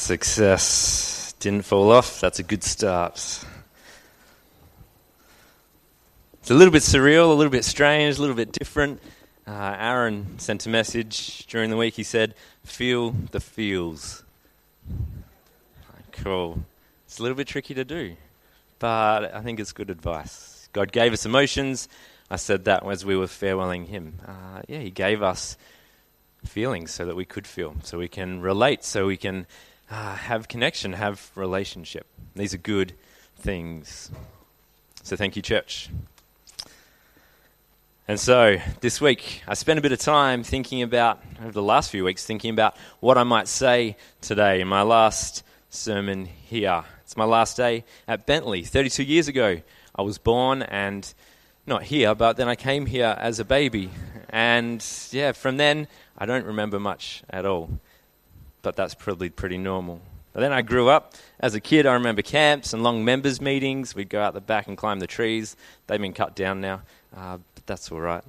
Success. Didn't fall off. That's a good start. It's a little bit surreal, a little bit strange, a little bit different. Uh, Aaron sent a message during the week. He said, Feel the feels. Cool. It's a little bit tricky to do, but I think it's good advice. God gave us emotions. I said that as we were farewelling Him. Uh, yeah, He gave us feelings so that we could feel, so we can relate, so we can uh, have connection, have relationship. These are good things. So thank you, church. And so this week, I spent a bit of time thinking about, over the last few weeks, thinking about what I might say today in my last sermon here. It's my last day at Bentley. 32 years ago, I was born and not here, but then I came here as a baby. And yeah, from then, I don't remember much at all. But that's probably pretty normal. But then I grew up. As a kid, I remember camps and long members' meetings. We'd go out the back and climb the trees. They've been cut down now. Uh, but that's all right.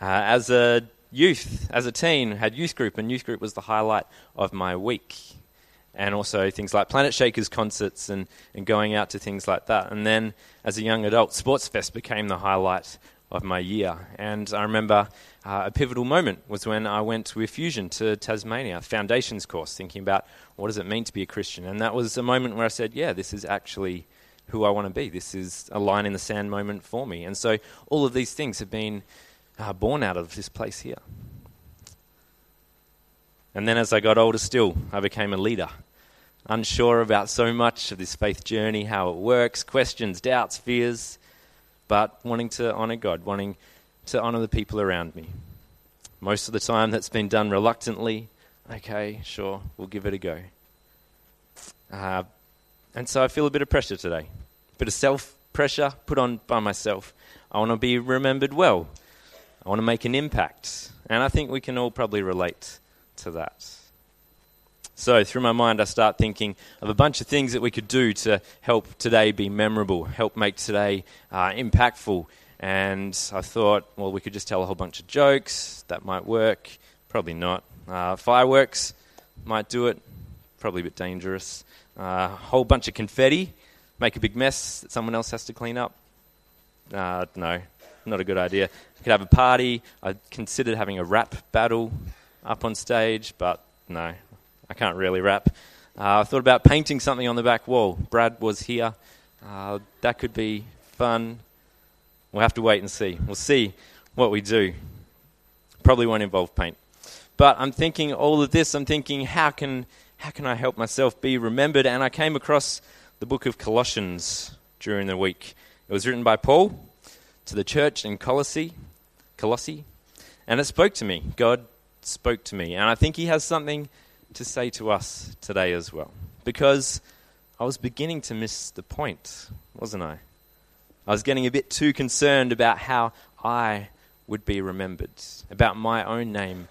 Uh, as a youth, as a teen, had youth group, and youth group was the highlight of my week. And also things like Planet Shakers concerts and, and going out to things like that. And then as a young adult, Sports Fest became the highlight of my year. And I remember uh, a pivotal moment was when I went with Fusion to Tasmania, foundations course, thinking about what does it mean to be a Christian. And that was a moment where I said, yeah, this is actually who I want to be. This is a line in the sand moment for me. And so all of these things have been uh, born out of this place here. And then as I got older still, I became a leader. Unsure about so much of this faith journey, how it works, questions, doubts, fears, but wanting to honour God, wanting to honour the people around me. Most of the time that's been done reluctantly. Okay, sure, we'll give it a go. Uh, and so I feel a bit of pressure today, a bit of self pressure put on by myself. I want to be remembered well. I want to make an impact. And I think we can all probably relate to that. So, through my mind, I start thinking of a bunch of things that we could do to help today be memorable, help make today uh, impactful. And I thought, well, we could just tell a whole bunch of jokes. That might work. Probably not. Uh, fireworks might do it. Probably a bit dangerous a uh, whole bunch of confetti, make a big mess that someone else has to clean up. Uh, no, not a good idea. Could have a party. I considered having a rap battle up on stage, but no, I can't really rap. Uh, I thought about painting something on the back wall. Brad was here. Uh, that could be fun. We'll have to wait and see. We'll see what we do. Probably won't involve paint. But I'm thinking all of this, I'm thinking, how can how can I help myself be remembered? And I came across the book of Colossians during the week. It was written by Paul to the church in Colossae, Colossae, and it spoke to me. God spoke to me, and I think He has something to say to us today as well. Because I was beginning to miss the point, wasn't I? I was getting a bit too concerned about how I would be remembered, about my own name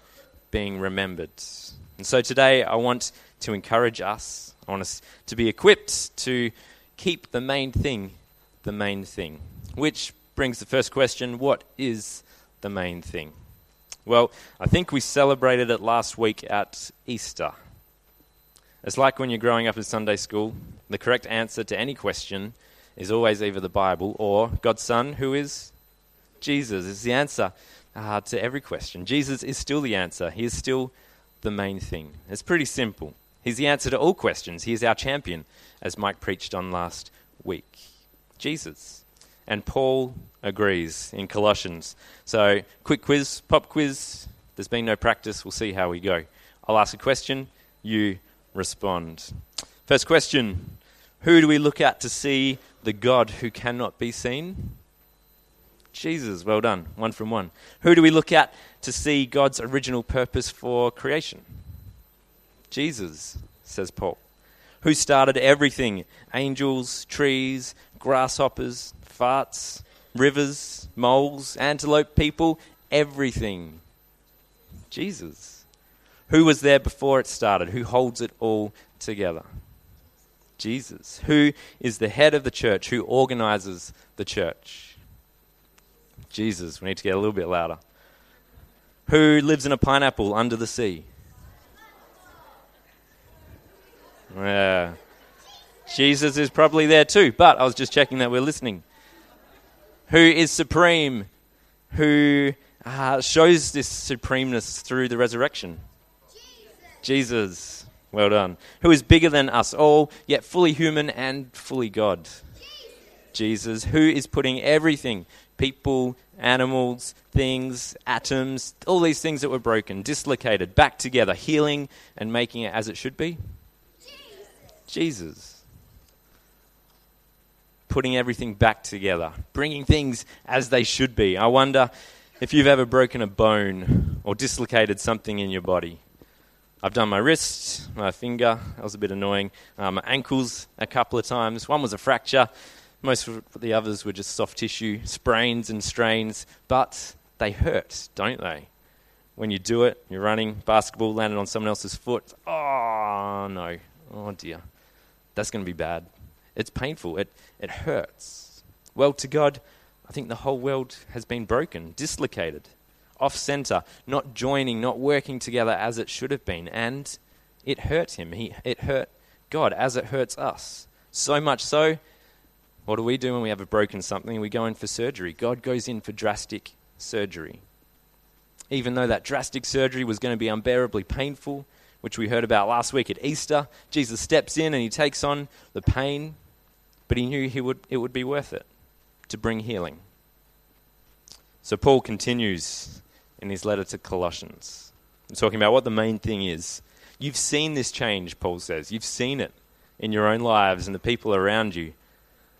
being remembered. And so today I want to encourage us. I want us to be equipped to keep the main thing the main thing. Which brings the first question what is the main thing? Well, I think we celebrated it last week at Easter. It's like when you're growing up in Sunday school, the correct answer to any question is always either the Bible or God's Son, who is Jesus, is the answer uh, to every question. Jesus is still the answer, He is still the main thing. It's pretty simple. He's the answer to all questions. He is our champion, as Mike preached on last week. Jesus. And Paul agrees in Colossians. So, quick quiz, pop quiz. There's been no practice. We'll see how we go. I'll ask a question, you respond. First question Who do we look at to see the God who cannot be seen? Jesus, well done. One from one. Who do we look at to see God's original purpose for creation? Jesus, says Paul, who started everything angels, trees, grasshoppers, farts, rivers, moles, antelope, people, everything. Jesus. Who was there before it started? Who holds it all together? Jesus. Who is the head of the church? Who organizes the church? Jesus. We need to get a little bit louder. Who lives in a pineapple under the sea? Yeah. Jesus is probably there too, but I was just checking that we're listening. Who is supreme? Who uh, shows this supremeness through the resurrection? Jesus. Jesus. Well done. Who is bigger than us all, yet fully human and fully God? Jesus. Jesus. Who is putting everything, people, animals, things, atoms, all these things that were broken, dislocated, back together, healing and making it as it should be? Jesus. Jesus putting everything back together, bringing things as they should be. I wonder if you've ever broken a bone or dislocated something in your body. I've done my wrist, my finger, that was a bit annoying, uh, my ankles a couple of times. One was a fracture, most of the others were just soft tissue, sprains and strains, but they hurt, don't they? When you do it, you're running, basketball landed on someone else's foot. Oh, no. Oh, dear. That's going to be bad. It's painful. It, it hurts. Well, to God, I think the whole world has been broken, dislocated, off center, not joining, not working together as it should have been. And it hurt him. He, it hurt God as it hurts us. So much so, what do we do when we have a broken something? We go in for surgery. God goes in for drastic surgery. Even though that drastic surgery was going to be unbearably painful, which we heard about last week at Easter, Jesus steps in and he takes on the pain but he knew he would, it would be worth it to bring healing. So Paul continues in his letter to Colossians, talking about what the main thing is. You've seen this change, Paul says. You've seen it in your own lives and the people around you.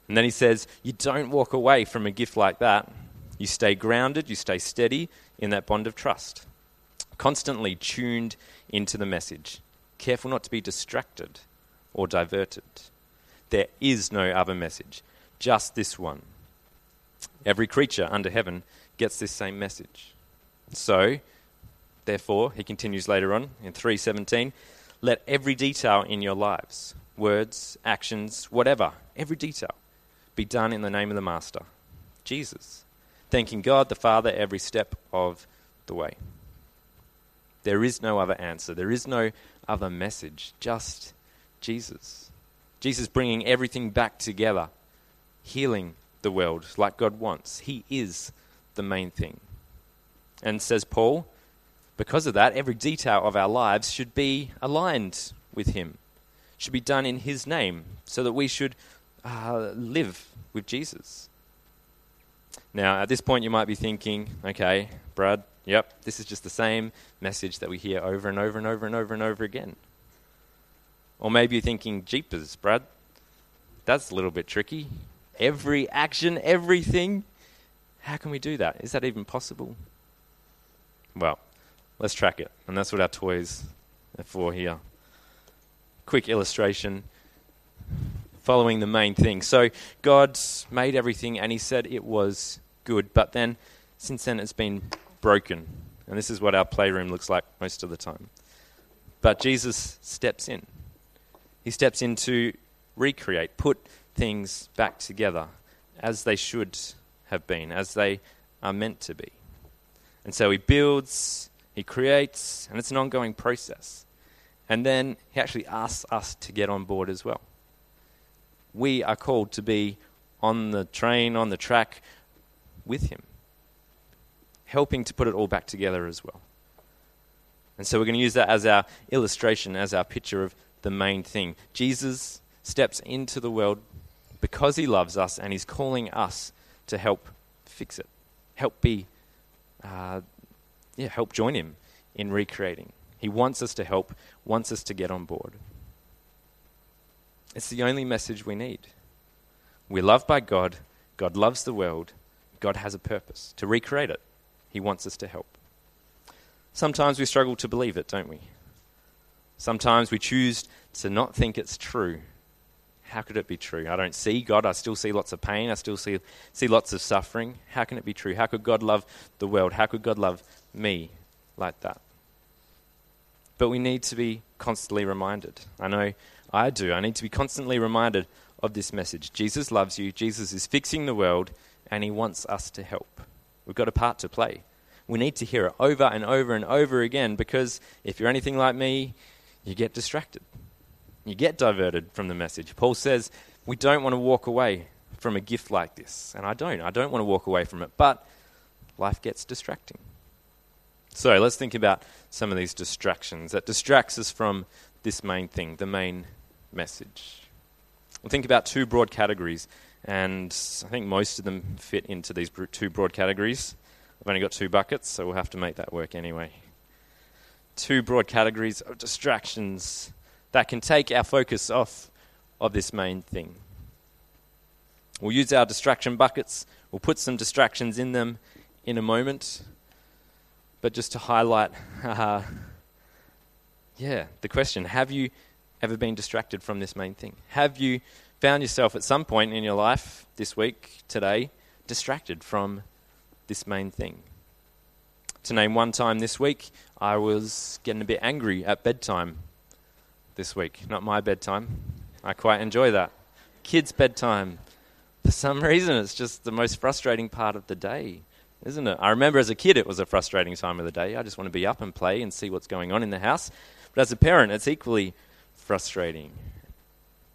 And then he says, You don't walk away from a gift like that. You stay grounded, you stay steady in that bond of trust, constantly tuned into the message, careful not to be distracted or diverted. There is no other message, just this one. Every creature under heaven gets this same message. So, therefore, he continues later on in 317, let every detail in your lives, words, actions, whatever, every detail, be done in the name of the Master, Jesus, thanking God the Father every step of the way. There is no other answer. There is no other message, just Jesus. Jesus bringing everything back together, healing the world like God wants. He is the main thing. And says Paul, because of that, every detail of our lives should be aligned with Him, should be done in His name, so that we should uh, live with Jesus. Now, at this point, you might be thinking, okay, Brad, yep, this is just the same message that we hear over and over and over and over and over again. Or maybe you're thinking, Jeepers, Brad, that's a little bit tricky. Every action, everything. How can we do that? Is that even possible? Well, let's track it. And that's what our toys are for here. Quick illustration following the main thing. So, God's made everything and He said it was good. But then, since then, it's been broken. And this is what our playroom looks like most of the time. But Jesus steps in. He steps in to recreate, put things back together as they should have been, as they are meant to be. And so he builds, he creates, and it's an ongoing process. And then he actually asks us to get on board as well. We are called to be on the train, on the track with him, helping to put it all back together as well. And so we're going to use that as our illustration, as our picture of the main thing. Jesus steps into the world because he loves us and he's calling us to help fix it, help be, uh, yeah, help join him in recreating. He wants us to help, wants us to get on board. It's the only message we need. We're loved by God, God loves the world, God has a purpose to recreate it. He wants us to help. Sometimes we struggle to believe it, don't we? Sometimes we choose to not think it's true. How could it be true? I don't see God. I still see lots of pain. I still see, see lots of suffering. How can it be true? How could God love the world? How could God love me like that? But we need to be constantly reminded. I know I do. I need to be constantly reminded of this message. Jesus loves you. Jesus is fixing the world, and he wants us to help. We've got a part to play. We need to hear it over and over and over again because if you're anything like me, you get distracted. You get diverted from the message. Paul says we don't want to walk away from a gift like this. And I don't. I don't want to walk away from it. But life gets distracting. So let's think about some of these distractions that distracts us from this main thing, the main message. We'll think about two broad categories, and I think most of them fit into these two broad categories. I've only got two buckets, so we'll have to make that work anyway. Two broad categories of distractions that can take our focus off of this main thing. We'll use our distraction buckets, we'll put some distractions in them in a moment. But just to highlight, uh, yeah, the question have you ever been distracted from this main thing? Have you found yourself at some point in your life this week, today, distracted from this main thing? To name one time this week, I was getting a bit angry at bedtime this week. Not my bedtime. I quite enjoy that. Kids' bedtime. For some reason, it's just the most frustrating part of the day isn't it? I remember as a kid it was a frustrating time of the day. I just want to be up and play and see what's going on in the house. But as a parent, it's equally frustrating.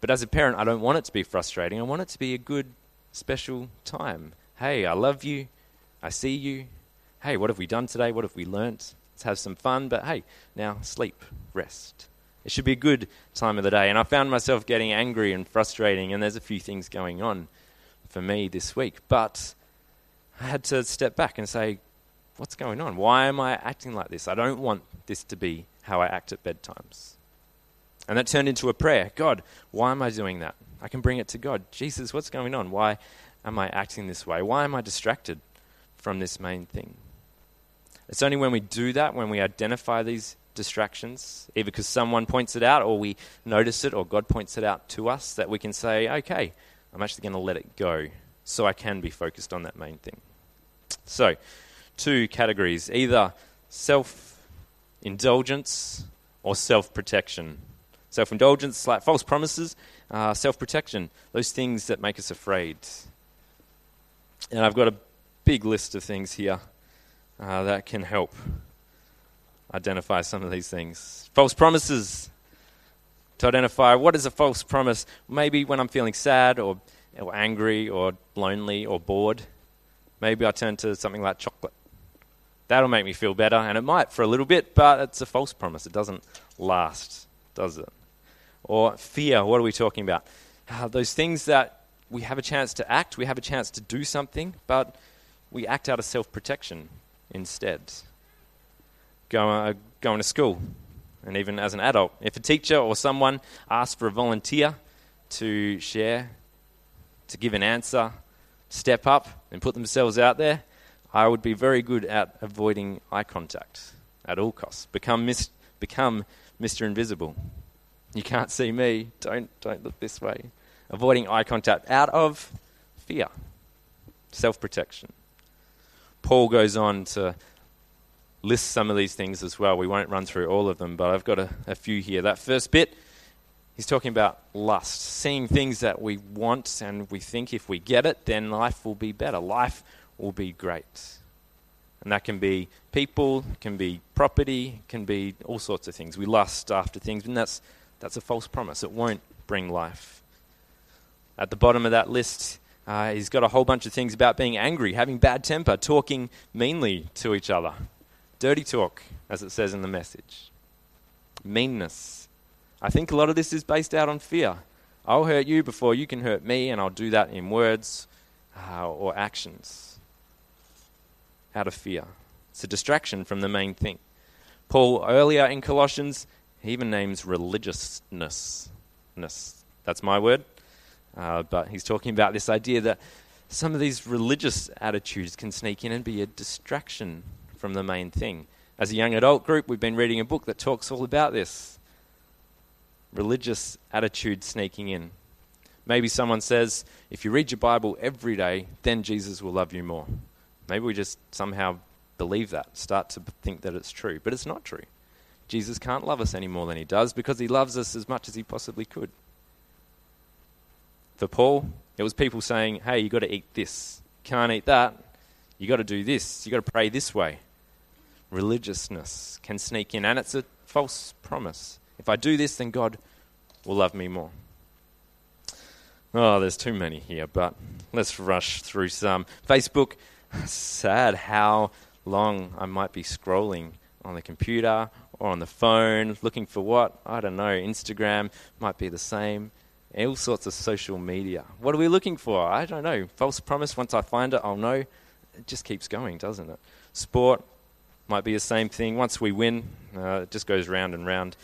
But as a parent, I don't want it to be frustrating. I want it to be a good, special time. Hey, I love you. I see you. Hey, what have we done today? What have we learnt? Let's have some fun. But hey, now sleep, rest. It should be a good time of the day. And I found myself getting angry and frustrating, and there's a few things going on for me this week. But I had to step back and say, what's going on? Why am I acting like this? I don't want this to be how I act at bedtimes. And that turned into a prayer God, why am I doing that? I can bring it to God. Jesus, what's going on? Why am I acting this way? Why am I distracted from this main thing? It's only when we do that, when we identify these distractions, either because someone points it out or we notice it or God points it out to us, that we can say, okay, I'm actually going to let it go so I can be focused on that main thing. So, two categories either self indulgence or self protection. Self indulgence, like false promises, uh, self protection, those things that make us afraid. And I've got a big list of things here uh, that can help identify some of these things. False promises. To identify what is a false promise, maybe when I'm feeling sad or, or angry or lonely or bored, maybe I turn to something like chocolate. That'll make me feel better, and it might for a little bit, but it's a false promise. It doesn't last, does it? Or fear, what are we talking about? Uh, those things that we have a chance to act, we have a chance to do something, but we act out of self protection instead. Go, uh, going to school, and even as an adult, if a teacher or someone asks for a volunteer to share, to give an answer, step up and put themselves out there, I would be very good at avoiding eye contact at all costs. Become, mis- become Mr. Invisible. You can't see me. Don't, don't look this way. Avoiding eye contact out of fear, self protection. Paul goes on to list some of these things as well. We won't run through all of them, but I've got a, a few here. That first bit He's talking about lust, seeing things that we want and we think if we get it, then life will be better. Life will be great. And that can be people, can be property, can be all sorts of things. We lust after things, and that's, that's a false promise. It won't bring life. At the bottom of that list, uh, he's got a whole bunch of things about being angry, having bad temper, talking meanly to each other. Dirty talk, as it says in the message. Meanness, I think a lot of this is based out on fear. I'll hurt you before you can hurt me, and I'll do that in words uh, or actions out of fear. It's a distraction from the main thing. Paul, earlier in Colossians, he even names religiousness. That's my word. Uh, but he's talking about this idea that some of these religious attitudes can sneak in and be a distraction from the main thing. As a young adult group, we've been reading a book that talks all about this religious attitude sneaking in. Maybe someone says, if you read your Bible every day, then Jesus will love you more. Maybe we just somehow believe that, start to think that it's true. But it's not true. Jesus can't love us any more than he does because he loves us as much as he possibly could. For Paul, it was people saying, hey, you've got to eat this. Can't eat that. You've got to do this. You've got to pray this way. Religiousness can sneak in, and it's a false promise. If I do this, then God will love me more. Oh, there's too many here, but let's rush through some. Facebook, sad how long I might be scrolling on the computer or on the phone, looking for what? I don't know. Instagram might be the same. All sorts of social media. What are we looking for? I don't know. False promise, once I find it, I'll know. It just keeps going, doesn't it? Sport might be the same thing. Once we win, uh, it just goes round and round.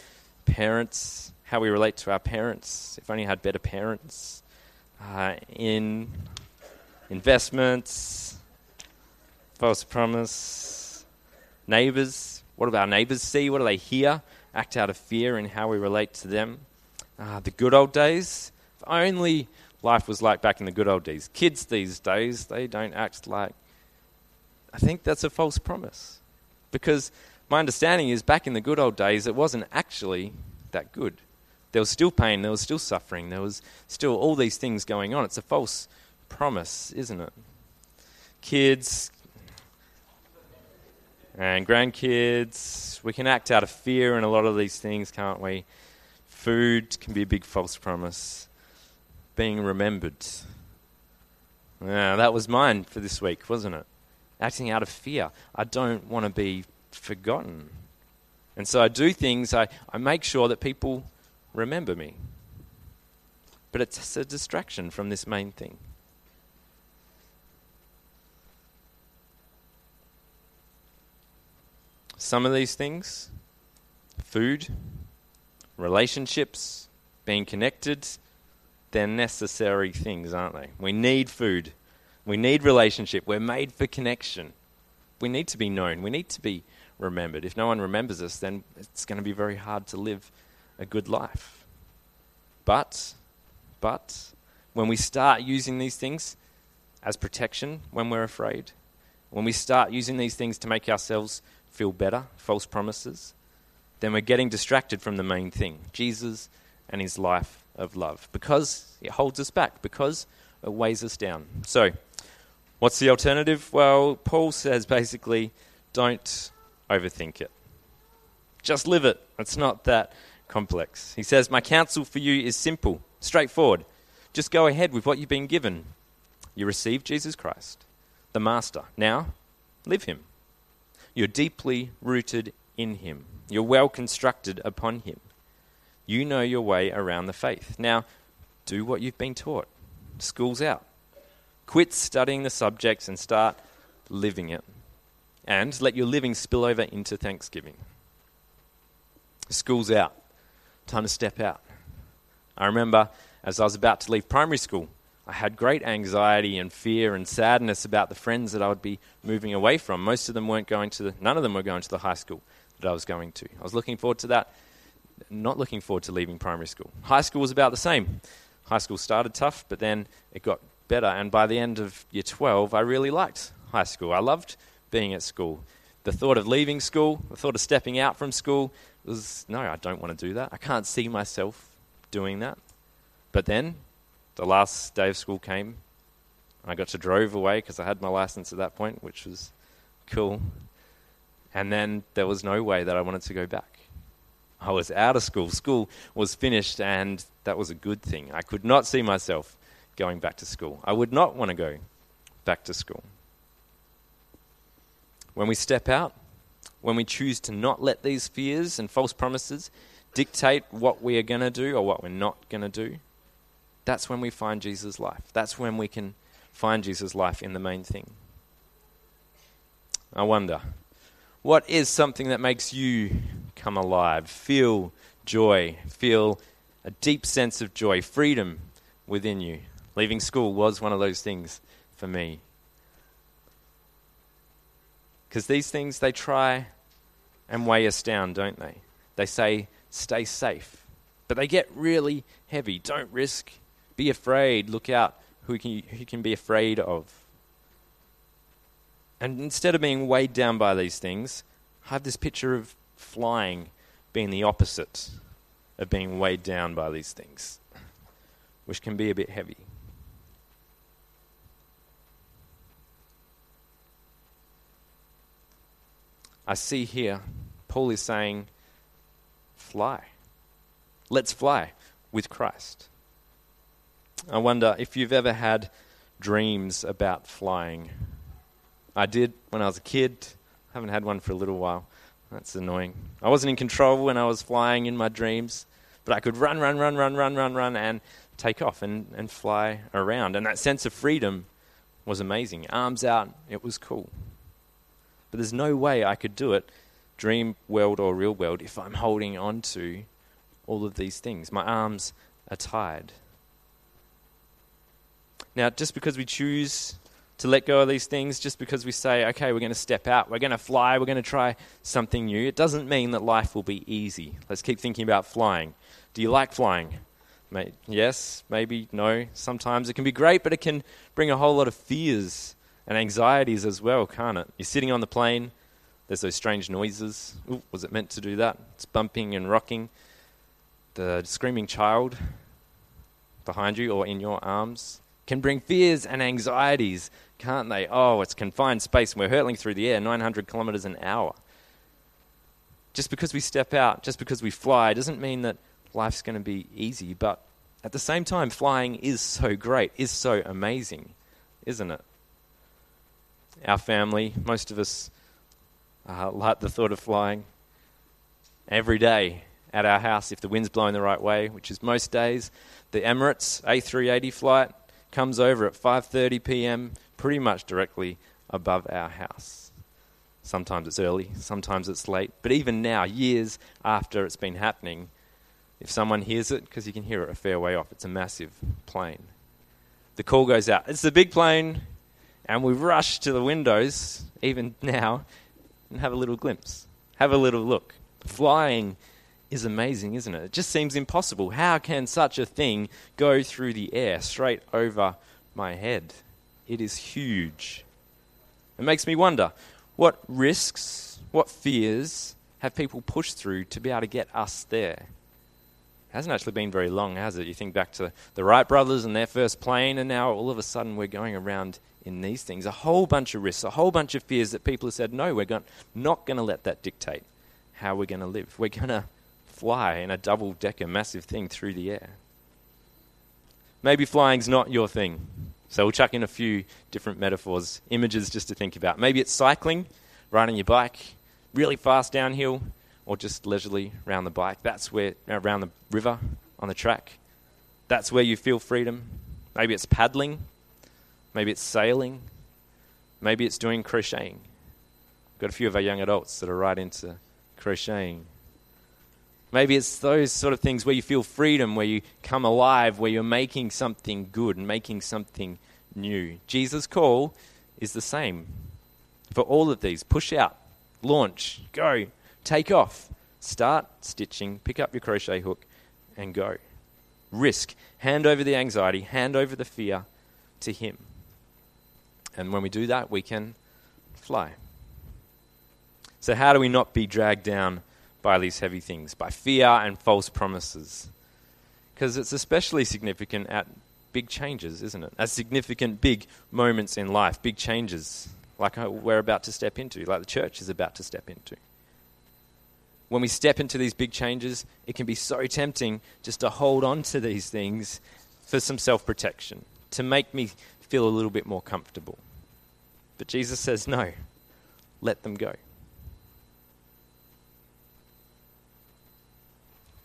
Parents, how we relate to our parents. If only I had better parents uh, in investments, false promise, neighbors. What do our neighbors see? What do they hear? Act out of fear in how we relate to them. Uh, the good old days. If only life was like back in the good old days. Kids these days, they don't act like. I think that's a false promise. Because my understanding is back in the good old days, it wasn't actually that good. There was still pain, there was still suffering, there was still all these things going on. It's a false promise, isn't it? Kids and grandkids, we can act out of fear in a lot of these things, can't we? Food can be a big false promise. Being remembered. Yeah, that was mine for this week, wasn't it? Acting out of fear. I don't want to be forgotten. And so I do things, I, I make sure that people remember me. But it's a distraction from this main thing. Some of these things food, relationships, being connected they're necessary things, aren't they? We need food. We need relationship. We're made for connection. We need to be known. We need to be remembered. If no one remembers us, then it's going to be very hard to live a good life. But, but, when we start using these things as protection when we're afraid, when we start using these things to make ourselves feel better, false promises, then we're getting distracted from the main thing Jesus and his life of love because it holds us back, because it weighs us down. So, what's the alternative? Well, Paul says basically don't overthink it. Just live it. It's not that complex. He says, My counsel for you is simple, straightforward. Just go ahead with what you've been given. You received Jesus Christ, the Master. Now, live Him. You're deeply rooted in Him, you're well constructed upon Him. You know your way around the faith. Now, do what you've been taught. School's out. Quit studying the subjects and start living it. And let your living spill over into Thanksgiving. School's out time to step out. I remember as I was about to leave primary school, I had great anxiety and fear and sadness about the friends that I would be moving away from. Most of them weren't going to the, none of them were going to the high school that I was going to. I was looking forward to that, not looking forward to leaving primary school. High school was about the same. High school started tough, but then it got better. And by the end of year 12, I really liked high school. I loved being at school. The thought of leaving school, the thought of stepping out from school, was no, I don't want to do that. I can't see myself doing that. But then the last day of school came. I got to drove away because I had my license at that point, which was cool. And then there was no way that I wanted to go back. I was out of school. School was finished, and that was a good thing. I could not see myself going back to school. I would not want to go back to school. When we step out, when we choose to not let these fears and false promises dictate what we are going to do or what we're not going to do, that's when we find Jesus' life. That's when we can find Jesus' life in the main thing. I wonder, what is something that makes you come alive, feel joy, feel a deep sense of joy, freedom within you? Leaving school was one of those things for me. Because these things, they try and weigh us down, don't they? They say, stay safe. But they get really heavy. Don't risk. Be afraid. Look out who can, who can be afraid of. And instead of being weighed down by these things, I have this picture of flying being the opposite of being weighed down by these things, which can be a bit heavy. I see here, Paul is saying, fly. Let's fly. with Christ. I wonder if you've ever had dreams about flying. I did when I was a kid. I haven't had one for a little while. That's annoying. I wasn't in control when I was flying in my dreams, but I could run, run, run, run, run, run, run, and take off and, and fly around. And that sense of freedom was amazing. Arms out, it was cool. But there's no way I could do it, dream world or real world, if I'm holding on to all of these things. My arms are tied. Now, just because we choose to let go of these things, just because we say, okay, we're going to step out, we're going to fly, we're going to try something new, it doesn't mean that life will be easy. Let's keep thinking about flying. Do you like flying? May- yes, maybe, no. Sometimes it can be great, but it can bring a whole lot of fears and anxieties as well, can't it? You're sitting on the plane, there's those strange noises. Ooh, was it meant to do that? It's bumping and rocking. The screaming child behind you or in your arms can bring fears and anxieties, can't they? Oh, it's confined space and we're hurtling through the air 900 kilometers an hour. Just because we step out, just because we fly, doesn't mean that life's going to be easy, but at the same time, flying is so great, is so amazing, isn't it? Our family, most of us uh, like the thought of flying every day at our house if the wind's blowing the right way, which is most days. The Emirates A380 flight comes over at 5:30 p.m. pretty much directly above our house. Sometimes it's early, sometimes it's late, but even now, years after it's been happening, if someone hears it, because you can hear it a fair way off, it's a massive plane. The call goes out. It's the big plane, and we rush to the windows, even now, and have a little glimpse, have a little look. Flying is amazing, isn't it? It just seems impossible. How can such a thing go through the air straight over my head? It is huge. It makes me wonder what risks, what fears have people pushed through to be able to get us there? It hasn't actually been very long, has it? You think back to the Wright brothers and their first plane, and now all of a sudden we're going around in these things. A whole bunch of risks, a whole bunch of fears that people have said, no, we're not going to let that dictate how we're going to live. We're going to fly in a double decker, massive thing through the air. Maybe flying's not your thing. So we'll chuck in a few different metaphors, images just to think about. Maybe it's cycling, riding your bike, really fast downhill, or just leisurely around the bike. That's where, uh, around the river, on the track. That's where you feel freedom. Maybe it's paddling. Maybe it's sailing. Maybe it's doing crocheting. We've Got a few of our young adults that are right into crocheting. Maybe it's those sort of things where you feel freedom, where you come alive, where you're making something good and making something new. Jesus' call is the same for all of these. Push out, launch, go, Take off. Start stitching, pick up your crochet hook, and go. Risk. Hand over the anxiety, hand over the fear to Him. And when we do that, we can fly. So, how do we not be dragged down by these heavy things? By fear and false promises. Because it's especially significant at big changes, isn't it? At significant big moments in life, big changes, like we're about to step into, like the church is about to step into when we step into these big changes, it can be so tempting just to hold on to these things for some self protection, to make me feel a little bit more comfortable. But Jesus says, no, let them go.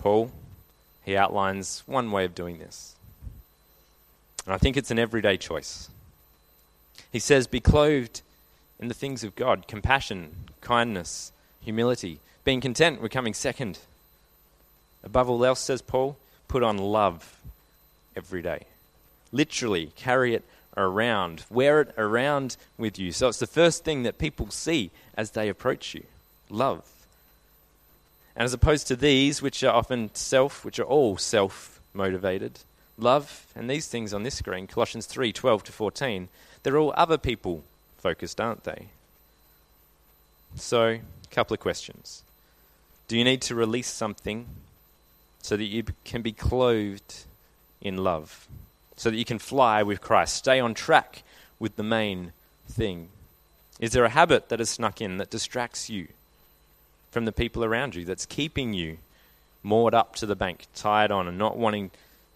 Paul, he outlines one way of doing this. And I think it's an everyday choice. He says, Be clothed in the things of God compassion, kindness, humility being content, we're coming second. Above all else, says Paul, put on love every day. Literally, carry it around, wear it around with you. So it's the first thing that people see as they approach you love. And as opposed to these, which are often self, which are all self motivated, love and these things on this screen, Colossians 3 12 to 14, they're all other people focused, aren't they? So, a couple of questions. Do you need to release something so that you can be clothed in love? So that you can fly with Christ, stay on track with the main thing? Is there a habit that has snuck in that distracts you from the people around you, that's keeping you moored up to the bank, tied on, and not wanting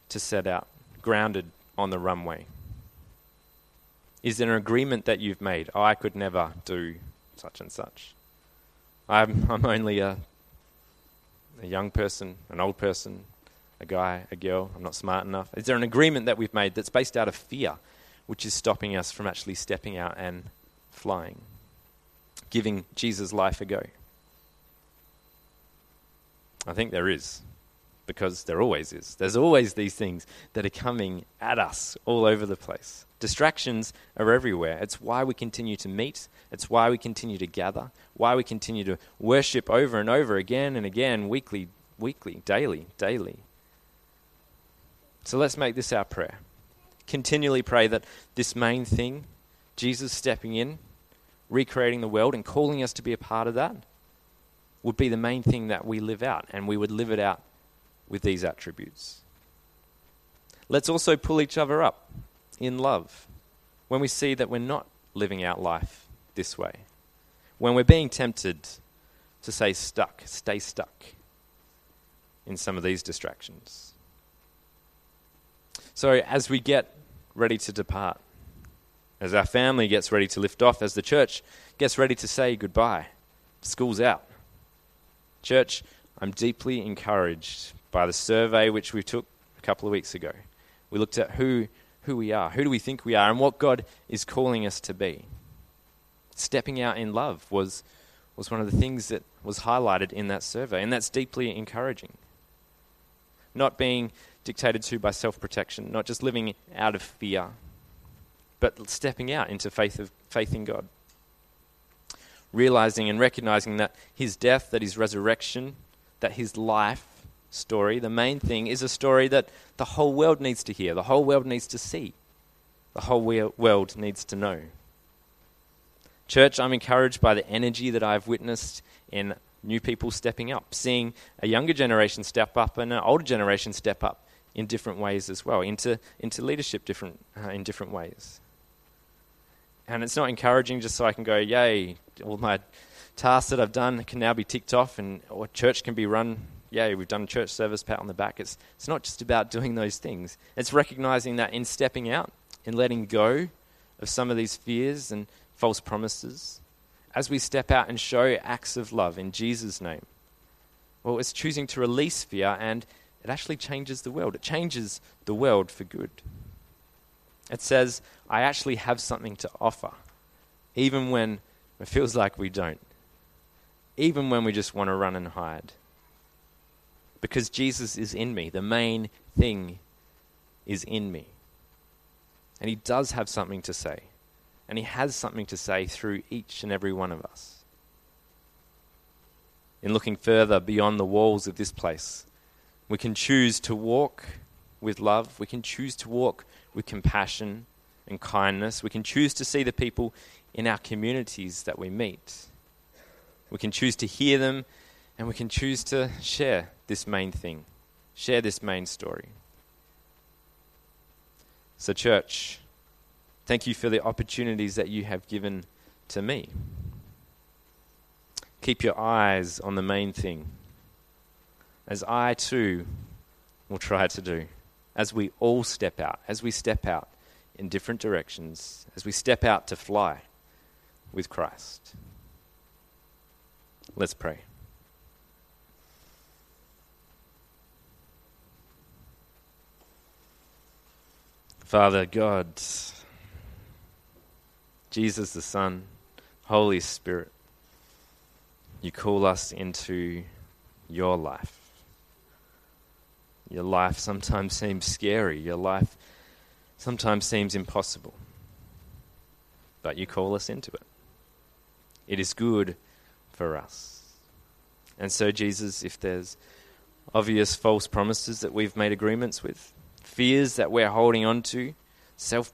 to set out, grounded on the runway? Is there an agreement that you've made? Oh, I could never do such and such. I'm, I'm only a, a young person, an old person, a guy, a girl. I'm not smart enough. Is there an agreement that we've made that's based out of fear, which is stopping us from actually stepping out and flying, giving Jesus' life a go? I think there is, because there always is. There's always these things that are coming at us all over the place. Distractions are everywhere. It's why we continue to meet, it's why we continue to gather, why we continue to worship over and over again and again, weekly, weekly, daily, daily. So let's make this our prayer. Continually pray that this main thing, Jesus stepping in, recreating the world, and calling us to be a part of that, would be the main thing that we live out, and we would live it out with these attributes. Let's also pull each other up in love when we see that we're not living out life this way. When we're being tempted to say stuck, stay stuck in some of these distractions. So, as we get ready to depart, as our family gets ready to lift off, as the church gets ready to say goodbye, school's out. Church, I'm deeply encouraged by the survey which we took a couple of weeks ago. We looked at who, who we are, who do we think we are, and what God is calling us to be. Stepping out in love was, was one of the things that was highlighted in that survey, and that's deeply encouraging. Not being dictated to by self protection, not just living out of fear, but stepping out into faith, of, faith in God realizing and recognizing that his death, that his resurrection, that his life story, the main thing, is a story that the whole world needs to hear, the whole world needs to see, the whole world needs to know. Church, I'm encouraged by the energy that I've witnessed in new people stepping up, seeing a younger generation step up and an older generation step up in different ways as well, into, into leadership different, uh, in different ways. And it's not encouraging just so I can go, yay, all my tasks that I've done can now be ticked off and or church can be run. Yay, we've done church service, pat on the back. It's, it's not just about doing those things. It's recognizing that in stepping out, in letting go of some of these fears and false promises, as we step out and show acts of love in Jesus' name, well, it's choosing to release fear and it actually changes the world. It changes the world for good. It says, I actually have something to offer, even when it feels like we don't, even when we just want to run and hide. Because Jesus is in me. The main thing is in me. And he does have something to say. And he has something to say through each and every one of us. In looking further beyond the walls of this place, we can choose to walk with love. We can choose to walk with compassion and kindness. We can choose to see the people in our communities that we meet. We can choose to hear them and we can choose to share this main thing, share this main story. So, church, thank you for the opportunities that you have given to me. Keep your eyes on the main thing, as I too will try to do as we all step out, as we step out in different directions, as we step out to fly with Christ. Let's pray. Father God, Jesus the Son, Holy Spirit, you call us into your life. Your life sometimes seems scary. Your life sometimes seems impossible. But you call us into it. It is good for us. And so, Jesus, if there's obvious false promises that we've made agreements with, fears that we're holding on to, self